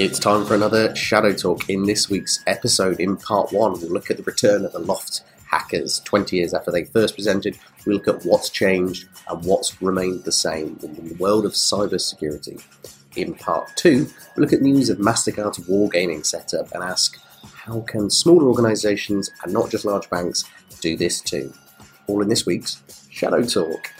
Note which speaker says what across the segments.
Speaker 1: It's time for another Shadow Talk. In this week's episode, in part one, we'll look at the return of the L0pht hackers 20 years after they first presented. We look at what's changed and what's remained the same in the world of cybersecurity. In part two, we look at news of MasterCard's wargaming setup and ask how can smaller organisations and not just large banks do this too? All in this week's Shadow Talk.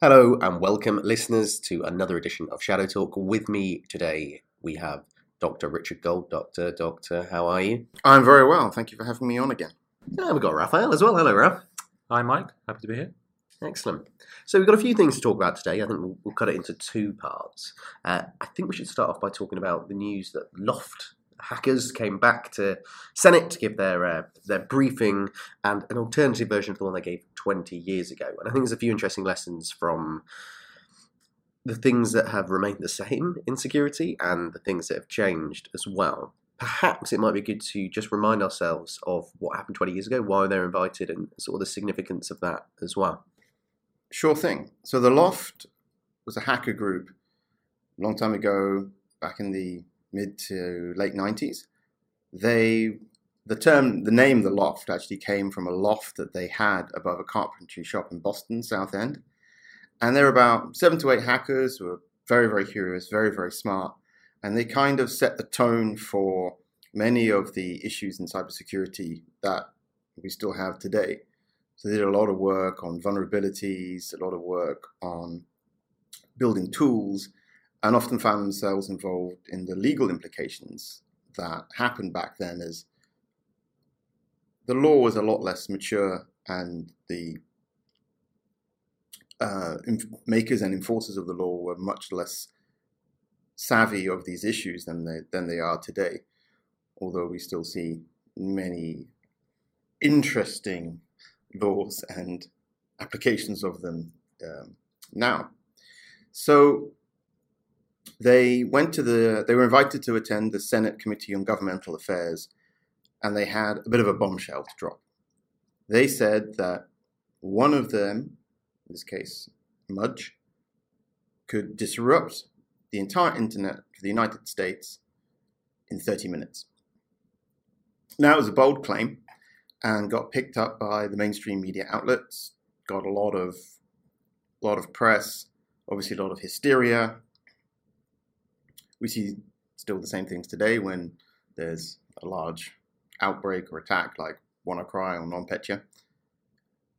Speaker 1: Hello and welcome, listeners, to another edition of Shadow Talk. With me today, we have Dr. Richard Gold. Doctor, Doctor, how are you?
Speaker 2: I'm very well. Thank you for having me on again.
Speaker 1: And we've got Raphael as well. Hello, Raph.
Speaker 3: Hi, Mike. Happy to be here.
Speaker 1: Excellent. So we've got a few things to talk about today. I think we'll, we'll cut it into two parts. Uh, I think we should start off by talking about the news that L0pht hackers came back to Senate to give their uh, their briefing and an alternative version of the one they gave 20 years ago. And I think there's a few interesting lessons from the things that have remained the same in security and the things that have changed as well. Perhaps it might be good to just remind ourselves of what happened 20 years ago, why they're invited, and sort of the significance of that as well.
Speaker 2: Sure thing. So the L0pht was a hacker group a long time ago, back in the mid to late 90s. They the term the name the L0pht actually came from a loft that they had above a carpentry shop in Boston South End. And there were about seven to eight hackers who were very, very curious, very, very smart. And they kind of set the tone for many of the issues in cybersecurity that we still have today. So they did a lot of work on vulnerabilities, a lot of work on building tools and often found themselves involved in the legal implications that happened back then as the law was a lot less mature and the uh, makers and enforcers of the law were much less savvy of these issues than they, than they are today, although we still see many interesting laws and applications of them um, now. So they went to the they were invited to attend the Senate Committee on Governmental Affairs, and they had a bit of a bombshell to drop. They said that one of them, in this case Mudge, could disrupt the entire internet for the United States in 30 minutes. Now, it was a bold claim and got picked up by the mainstream media outlets, got a lot of, lot of press, obviously a lot of hysteria, we see still the same things today when there's a large outbreak or attack like WannaCry or NotPetya.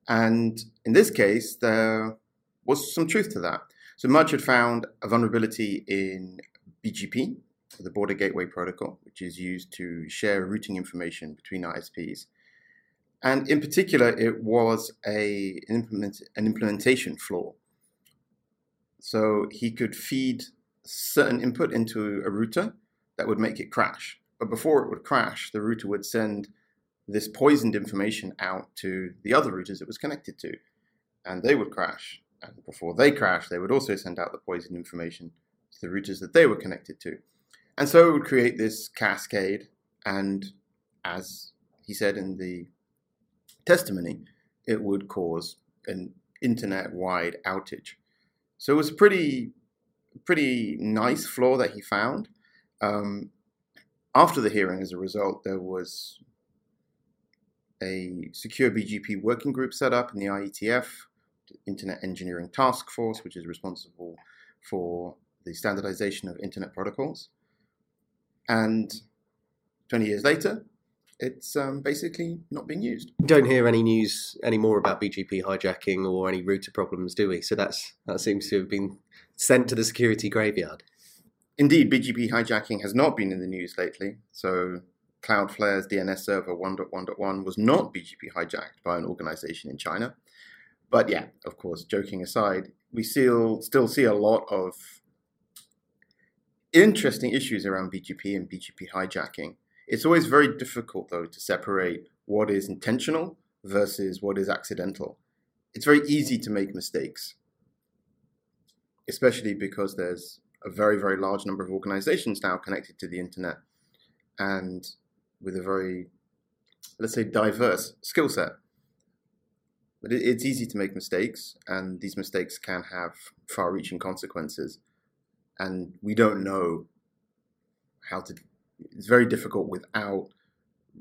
Speaker 2: And in this case, there was some truth to that. So Mudge had found a vulnerability in BGP, the Border Gateway Protocol, which is used to share routing information between ISPs. And in particular, it was a, an, implement, an implementation flaw. So he could feed certain input into a router that would make it crash. But before it would crash, the router would send this poisoned information out to the other routers it was connected to, and they would crash. And before they crash, they would also send out the poisoned information to the routers that they were connected to. And so it would create this cascade, and as he said in the testimony, it would cause an internet wide outage. So it was pretty pretty nice flaw that he found. Um, after the hearing, as a result, there was a secure BGP working group set up in the IETF, Internet Engineering Task Force, which is responsible for the standardization of internet protocols. And 20 years later, it's um, basically not being used.
Speaker 1: We don't hear any news anymore about BGP hijacking or any router problems, do we? So that's that seems to have been sent to the security graveyard.
Speaker 2: Indeed, BGP hijacking has not been in the news lately. So Cloudflare's DNS server 1.1.1 was not BGP hijacked by an organization in China. But yeah, of course, joking aside, we still still see a lot of interesting issues around BGP and BGP hijacking. It's always very difficult, though, to separate what is intentional versus what is accidental. It's very easy to make mistakes, especially because there's a very, very large number of organizations now connected to the internet and with a very, let's say, diverse skill set. But it's easy to make mistakes, and these mistakes can have far reaching consequences. And we don't know how to, it's very difficult without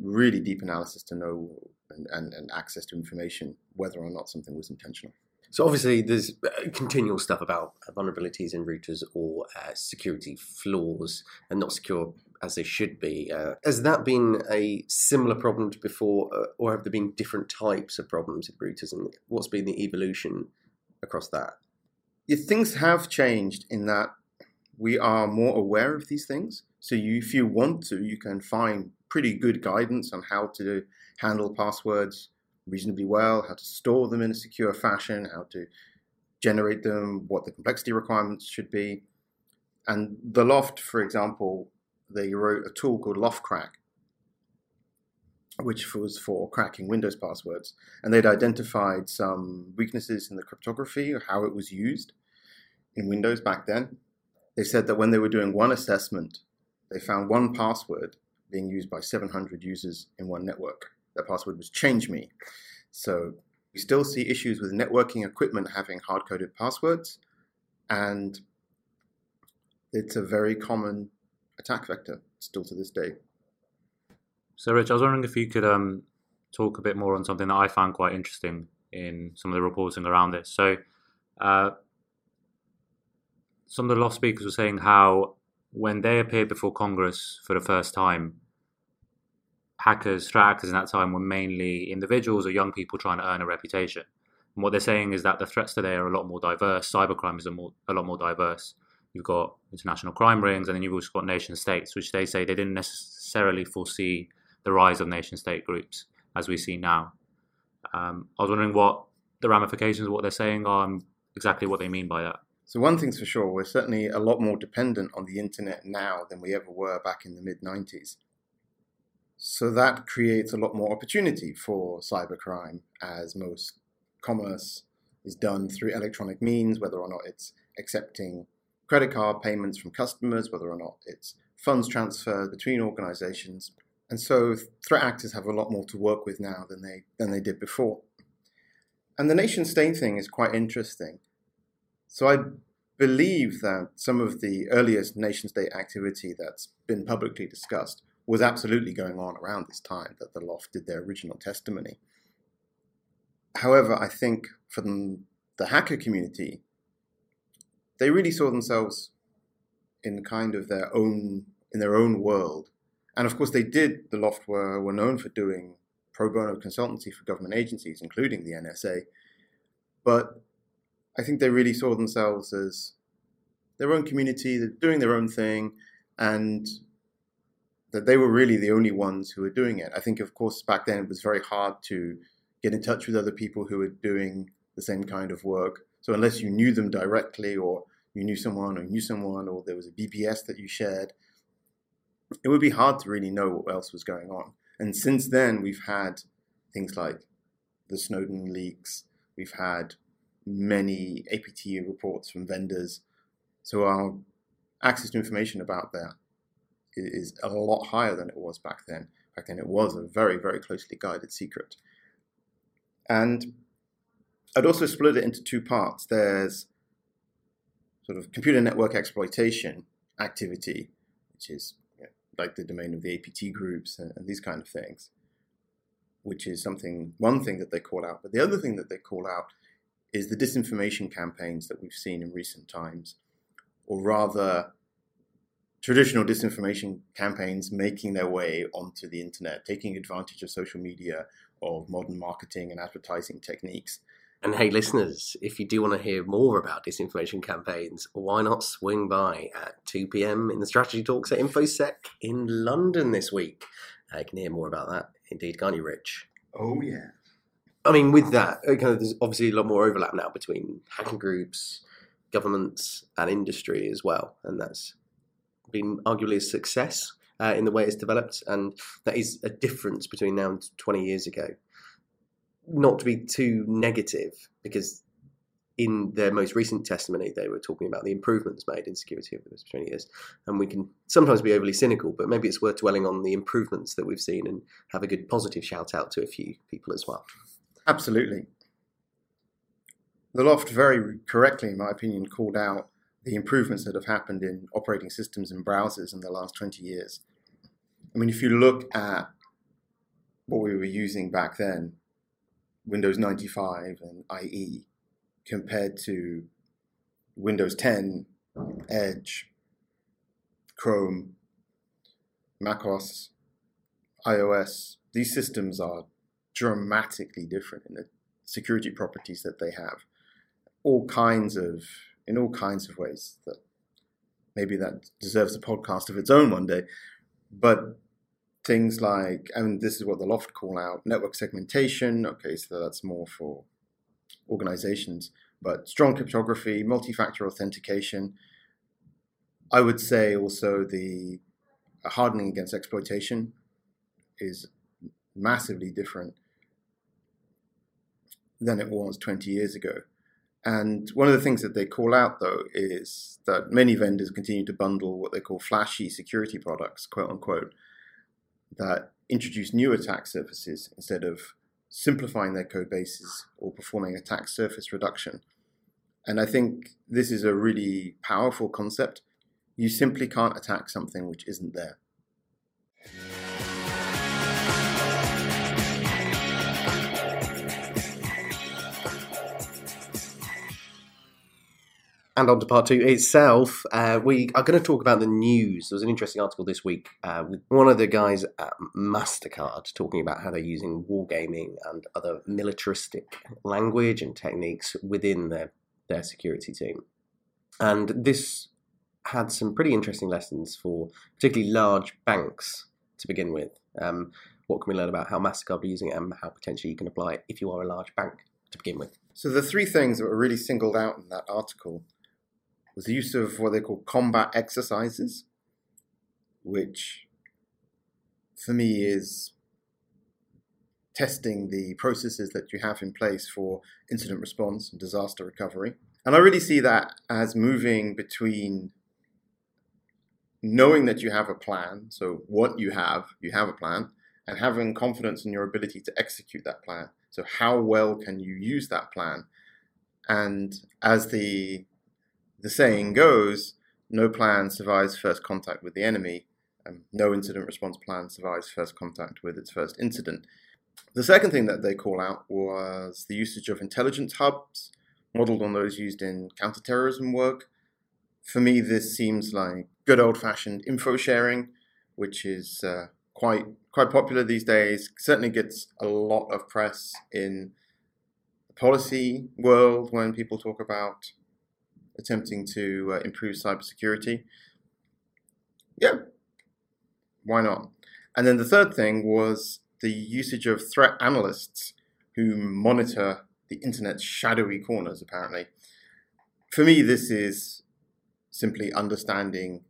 Speaker 2: really deep analysis to know and, and, and access to information whether or not something was intentional.
Speaker 1: So obviously, there's uh, continual stuff about vulnerabilities in routers or uh, security flaws and not secure as they should be. Uh, has that been a similar problem to before, uh, or have there been different types of problems with and what's been the evolution across that?
Speaker 2: Things have changed in that we are more aware of these things. So you, if you want to, you can find pretty good guidance on how to handle passwords reasonably well, how to store them in a secure fashion, how to generate them, what the complexity requirements should be. And the L0pht, for example, they wrote a tool called L0phtCrack, which was for cracking Windows passwords. And they'd identified some weaknesses in the cryptography or how it was used in Windows back then. They said that when they were doing one assessment, they found one password being used by 700 users in one network. That password was change me. So we still see issues with networking equipment having hard coded passwords, and it's a very common attack vector still to this day.
Speaker 3: So, Rich, I was wondering if you could um, talk a bit more on something that I found quite interesting in some of the reporting around this. So, uh, some of the L0pht speakers were saying how when they appeared before Congress for the first time, hackers, threat actors in that time were mainly individuals or young people trying to earn a reputation. And what they're saying is that the threats today are a lot more diverse. Cybercrime is a, more, a lot more diverse. You've got international crime rings, and then you've also got nation states, which they say they didn't necessarily foresee the rise of nation state groups as we see now. Um, I was wondering what the ramifications of what they're saying are and exactly what they mean by that.
Speaker 2: So, one thing's for sure, we're certainly a lot more dependent on the internet now than we ever were back in the mid 90s. So that creates a lot more opportunity for cybercrime as most commerce is done through electronic means, whether or not it's accepting credit card payments from customers, whether or not it's funds transferred between organizations. And so threat actors have a lot more to work with now than they than they did before. And the nation state thing is quite interesting. So I believe that some of the earliest nation state activity that's been publicly discussed was absolutely going on around this time that the L0pht did their original testimony. However, I think for the, the hacker community, they really saw themselves in kind of their own in their own world. And of course, they did. The L0pht were, were known for doing pro bono consultancy for government agencies, including the NSA. But I think they really saw themselves as their own community, they're doing their own thing, and that they were really the only ones who were doing it. I think, of course, back then it was very hard to get in touch with other people who were doing the same kind of work. So unless you knew them directly, or you knew someone, or knew someone, or there was a BBS that you shared, it would be hard to really know what else was going on. And since then, we've had things like the Snowden leaks. We've had many APT reports from vendors. So our access to information about that is a lot higher than it was back then. Back then, it was a very, very closely guided secret. And I'd also split it into two parts. There's sort of computer network exploitation activity, which is you know, like the domain of the APT groups and, and these kind of things, which is something, one thing that they call out. But the other thing that they call out is the disinformation campaigns that we've seen in recent times, or rather, traditional disinformation campaigns making their way onto the internet, taking advantage of social media, of modern marketing and advertising techniques.
Speaker 1: And hey, listeners, if you do want to hear more about disinformation campaigns, why not swing by at 2 p.m. in the strategy talks at InfoSec in London this week? Uh, you can hear more about that, indeed, can't you, Rich?
Speaker 2: Oh, yeah.
Speaker 1: I mean, with that, kind of, there's obviously a lot more overlap now between hacking groups, governments, and industry as well, and that's been arguably a success. uh, in the way it's developed, and that is a difference between now and 20 years ago. Not to be too negative, because in their most recent testimony, they were talking about the improvements made in security over those 20 years. And we can sometimes be overly cynical, but maybe it's worth dwelling on the improvements that we've seen and have a good positive shout out to a few people as well.
Speaker 2: Absolutely. The L0pht very correctly, in my opinion, called out the improvements that have happened in operating systems and browsers in the last 20 years. I mean, if you look at what we were using back then, Windows 95 and IE, compared to Windows 10, Edge, Chrome, macOS, iOS, these systems are dramatically different in the security properties that they have. All kinds of, in all kinds of ways that maybe that deserves a podcast of its own one day. But things like, and this is what the L0pht call out, network segmentation. Okay, so that's more for organizations, but strong cryptography, multi-factor authentication. I would say also the hardening against exploitation is massively different than it was 20 years ago. And one of the things that they call out, though, is that many vendors continue to bundle what they call flashy security products, quote unquote, that introduce new attack surfaces instead of simplifying their code bases or performing attack surface reduction. And I think this is a really powerful concept. You simply can't attack something which isn't there.
Speaker 1: And on to part two itself, uh, we are going to talk about the news. There was an interesting article this week uh, with one of the guys at MasterCard talking about how they're using wargaming and other militaristic language and techniques within their, their security team. And this had some pretty interesting lessons for particularly large banks to begin with. Um, what can we learn about how MasterCard are using it and how potentially you can apply it if you are a large bank to begin with?
Speaker 2: So, the three things that were really singled out in that article was the use of what they call combat exercises, which for me is testing the processes that you have in place for incident response and disaster recovery. And I really see that as moving between knowing that you have a plan, so what you have, you have a plan, and having confidence in your ability to execute that plan. So, how well can you use that plan? And as the the saying goes, no plan survives first contact with the enemy, and no incident response plan survives first contact with its first incident. The second thing that they call out was the usage of intelligence hubs, modeled on those used in counterterrorism work. For me, this seems like good old fashioned info sharing, which is uh, quite quite popular these days. Certainly gets a lot of press in the policy world when people talk about attempting to uh, improve cybersecurity. Yeah, why not? And then the third thing was the usage of threat analysts who monitor the internet's shadowy corners, apparently. For me, this is simply understanding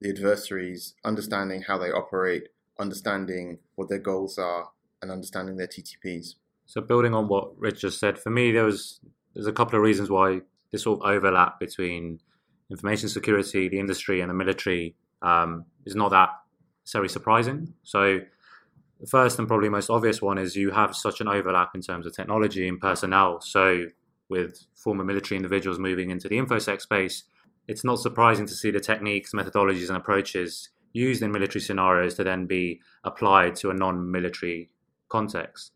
Speaker 2: the adversaries, understanding how they operate, understanding what their goals are, and understanding their TTPs.
Speaker 3: So, building on what Rich just said, for me, there was there's a couple of reasons why this sort of overlap between information security, the industry, and the military um, is not that necessarily surprising. So, the first and probably most obvious one is you have such an overlap in terms of technology and personnel. So, with former military individuals moving into the infosec space, it's not surprising to see the techniques, methodologies, and approaches used in military scenarios to then be applied to a non military context.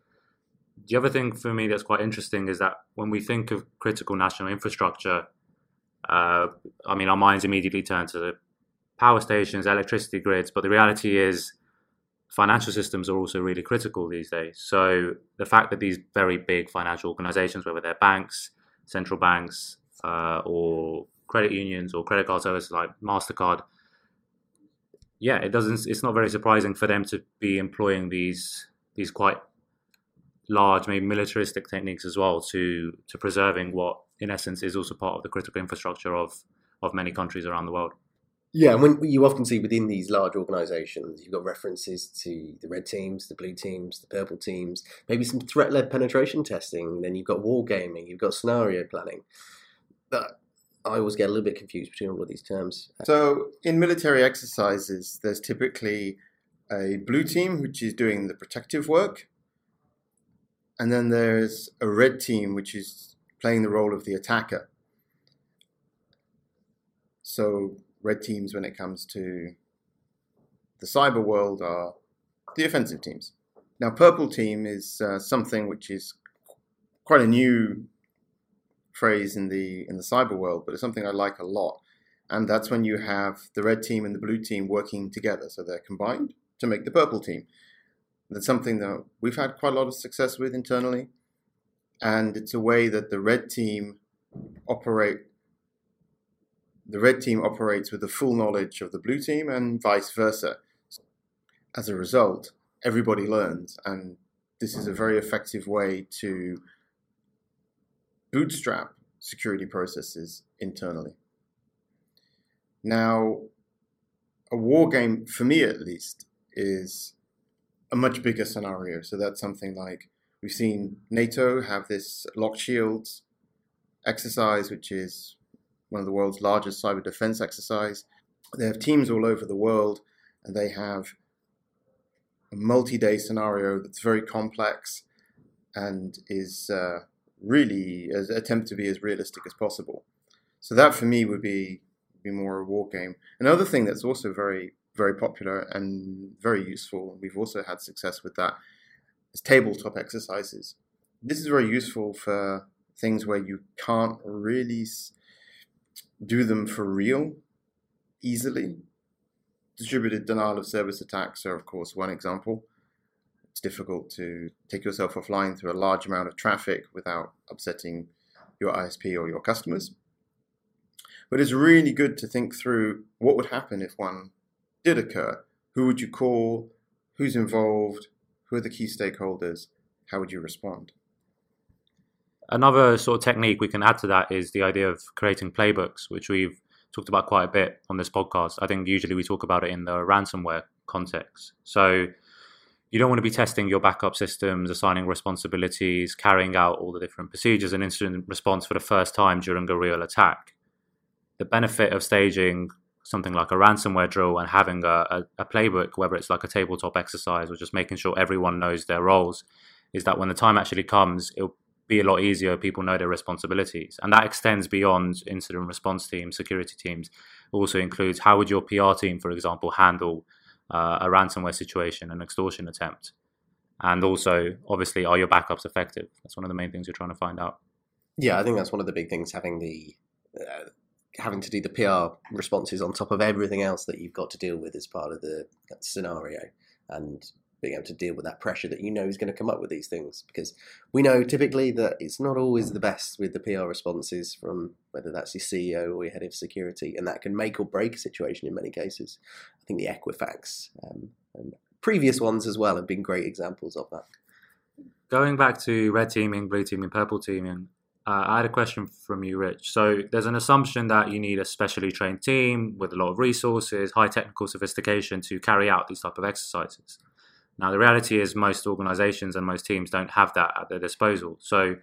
Speaker 3: The other thing for me that's quite interesting is that when we think of critical national infrastructure, uh, I mean, our minds immediately turn to the power stations, electricity grids, but the reality is financial systems are also really critical these days. So the fact that these very big financial organizations, whether they're banks, central banks, uh, or credit unions or credit card services like MasterCard, yeah, it doesn't. It's not very surprising for them to be employing these these quite large, maybe militaristic techniques as well to to preserving what, in essence, is also part of the critical infrastructure of of many countries around the world.
Speaker 1: Yeah, and when you often see within these large organisations, you've got references to the red teams, the blue teams, the purple teams, maybe some threat-led penetration testing. Then you've got wargaming, you've got scenario planning. But I always get a little bit confused between all of these terms.
Speaker 2: So, in military exercises, there's typically a blue team which is doing the protective work, and then there's a red team which is playing the role of the attacker. So, red teams, when it comes to the cyber world, are the offensive teams. Now, purple team is uh, something which is quite a new phrase in the in the cyber world, but it's something I like a lot. And that's when you have the red team and the blue team working together, so they're combined to make the purple team. That's something that we've had quite a lot of success with internally, and it's a way that the red team operate the red team operates with the full knowledge of the blue team and vice versa. As a result, everybody learns, and this is a very effective way to bootstrap security processes internally. Now, a war game, for me at least, is a much bigger scenario. So that's something like we've seen NATO have this locked shields exercise, which is one of the world's largest cyber defense exercise. They have teams all over the world, and they have a multi-day scenario that's very complex and is uh, really as, attempt to be as realistic as possible. So that for me would be be more a war game. Another thing that's also very very popular and very useful. We've also had success with that. Is tabletop exercises. This is very useful for things where you can't really do them for real easily. Distributed denial of service attacks are, of course, one example. It's difficult to take yourself offline through a large amount of traffic without upsetting your ISP or your customers. But it's really good to think through what would happen if one did occur. Who would you call? Who's involved? Who are the key stakeholders? How would you respond?
Speaker 3: Another sort of technique we can add to that is the idea of creating playbooks, which we've talked about quite a bit on this podcast. I think usually we talk about it in the ransomware context. So you don't want to be testing your backup systems, assigning responsibilities, carrying out all the different procedures and incident response for the first time during a real attack. The benefit of staging something like a ransomware drill and having a, a, a playbook, whether it's like a tabletop exercise or just making sure everyone knows their roles, is that when the time actually comes, it'll be a lot easier. People know their responsibilities, and that extends beyond incident response teams, security teams. It also includes how would your PR team, for example, handle uh, a ransomware situation, an extortion attempt, and also obviously are your backups effective? That's one of the main things you're trying to find out.
Speaker 1: Yeah, I think that's one of the big things having the uh, having to do the PR responses on top of everything else that you've got to deal with as part of the scenario, and being able to deal with that pressure that you know is going to come up with these things because we know typically that it's not always the best with the PR responses from whether that's your CEO or your head of security, and that can make or break a situation in many cases. I think the Equifax um, and previous ones as well have been great examples of that.
Speaker 3: Going back to red teaming, blue teaming, purple teaming, uh, I had a question from you, Rich. So there's an assumption that you need a specially trained team with a lot of resources, high technical sophistication to carry out these type of exercises. Now, the reality is most organizations and most teams don't have that at their disposal. So,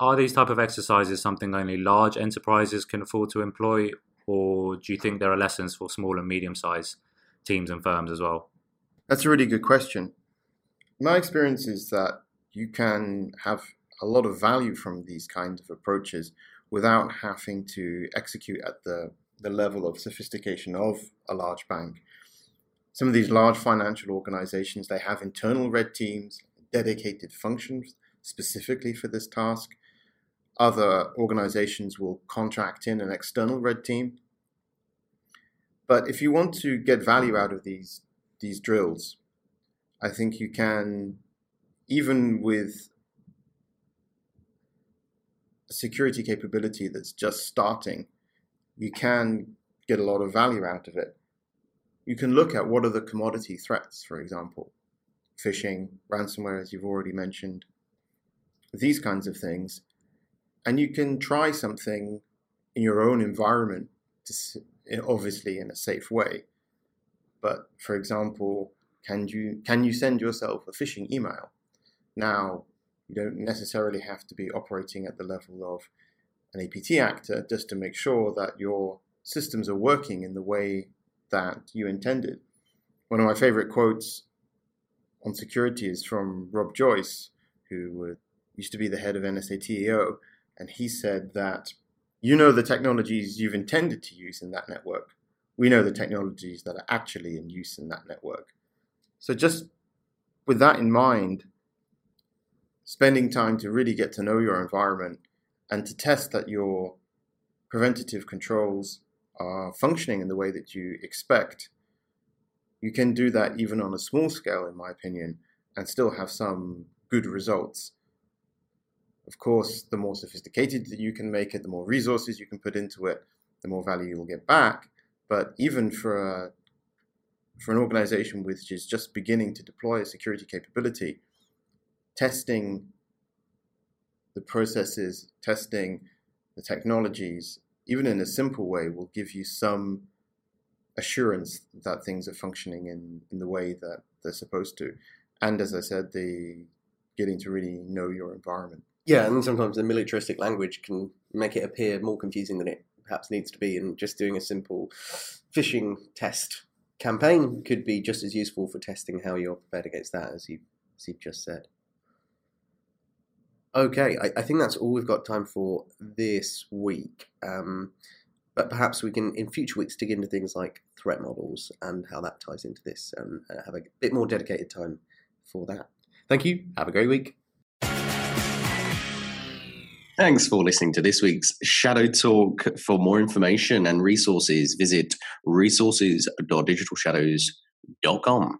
Speaker 3: are these type of exercises something only large enterprises can afford to employ, or do you think there are lessons for small and medium-sized teams and firms as well?
Speaker 2: That's a really good question. My experience is that you can have a lot of value from these kinds of approaches without having to execute at the, the level of sophistication of a large bank some of these large financial organizations, they have internal red teams, dedicated functions specifically for this task. Other organizations will contract in an external red team. But if you want to get value out of these, these drills, I think you can, even with security capability that's just starting, you can get a lot of value out of it you can look at what are the commodity threats, for example, phishing, ransomware, as you've already mentioned, these kinds of things. And you can try something in your own environment to, obviously in a safe way. But for example, can you can you send yourself a phishing email? Now, you don't necessarily have to be operating at the level of an APT actor just to make sure that your systems are working in the way that you intended. One of my favorite quotes on security is from Rob Joyce, who used to be the head of NSA TAO. and he said that you know the technologies you've intended to use in that network. We know the technologies that are actually in use in that network. So just with that in mind, spending time to really get to know your environment and to test that your preventative controls are functioning in the way that you expect, you can do that even on a small scale, in my opinion, and still have some good results. Of course, the more sophisticated that you can make it, the more resources you can put into it, the more value you'll get back. But even for a, for an organization which is just beginning to deploy a security capability, testing the processes, testing the technologies, even in a simple way, will give you some assurance that things are functioning in, in the way that they're supposed to. And as I said, the getting to really know your environment.
Speaker 1: Yeah, and sometimes the militaristic language can make it appear more confusing than it perhaps needs to be, and just doing a simple phishing test campaign could be just as useful for testing how you're prepared against that as you as you've just said. Okay, I, I, think that's all we've got time for this week. Um, but perhaps we can, in future weeks, dig into things like threat models and how that ties into this and uh, have a bit more dedicated time for that. Thank you. Have a great week. Thanks for listening to this week's Shadow Talk. For more information and resources, visit resources.digitalshadows.com.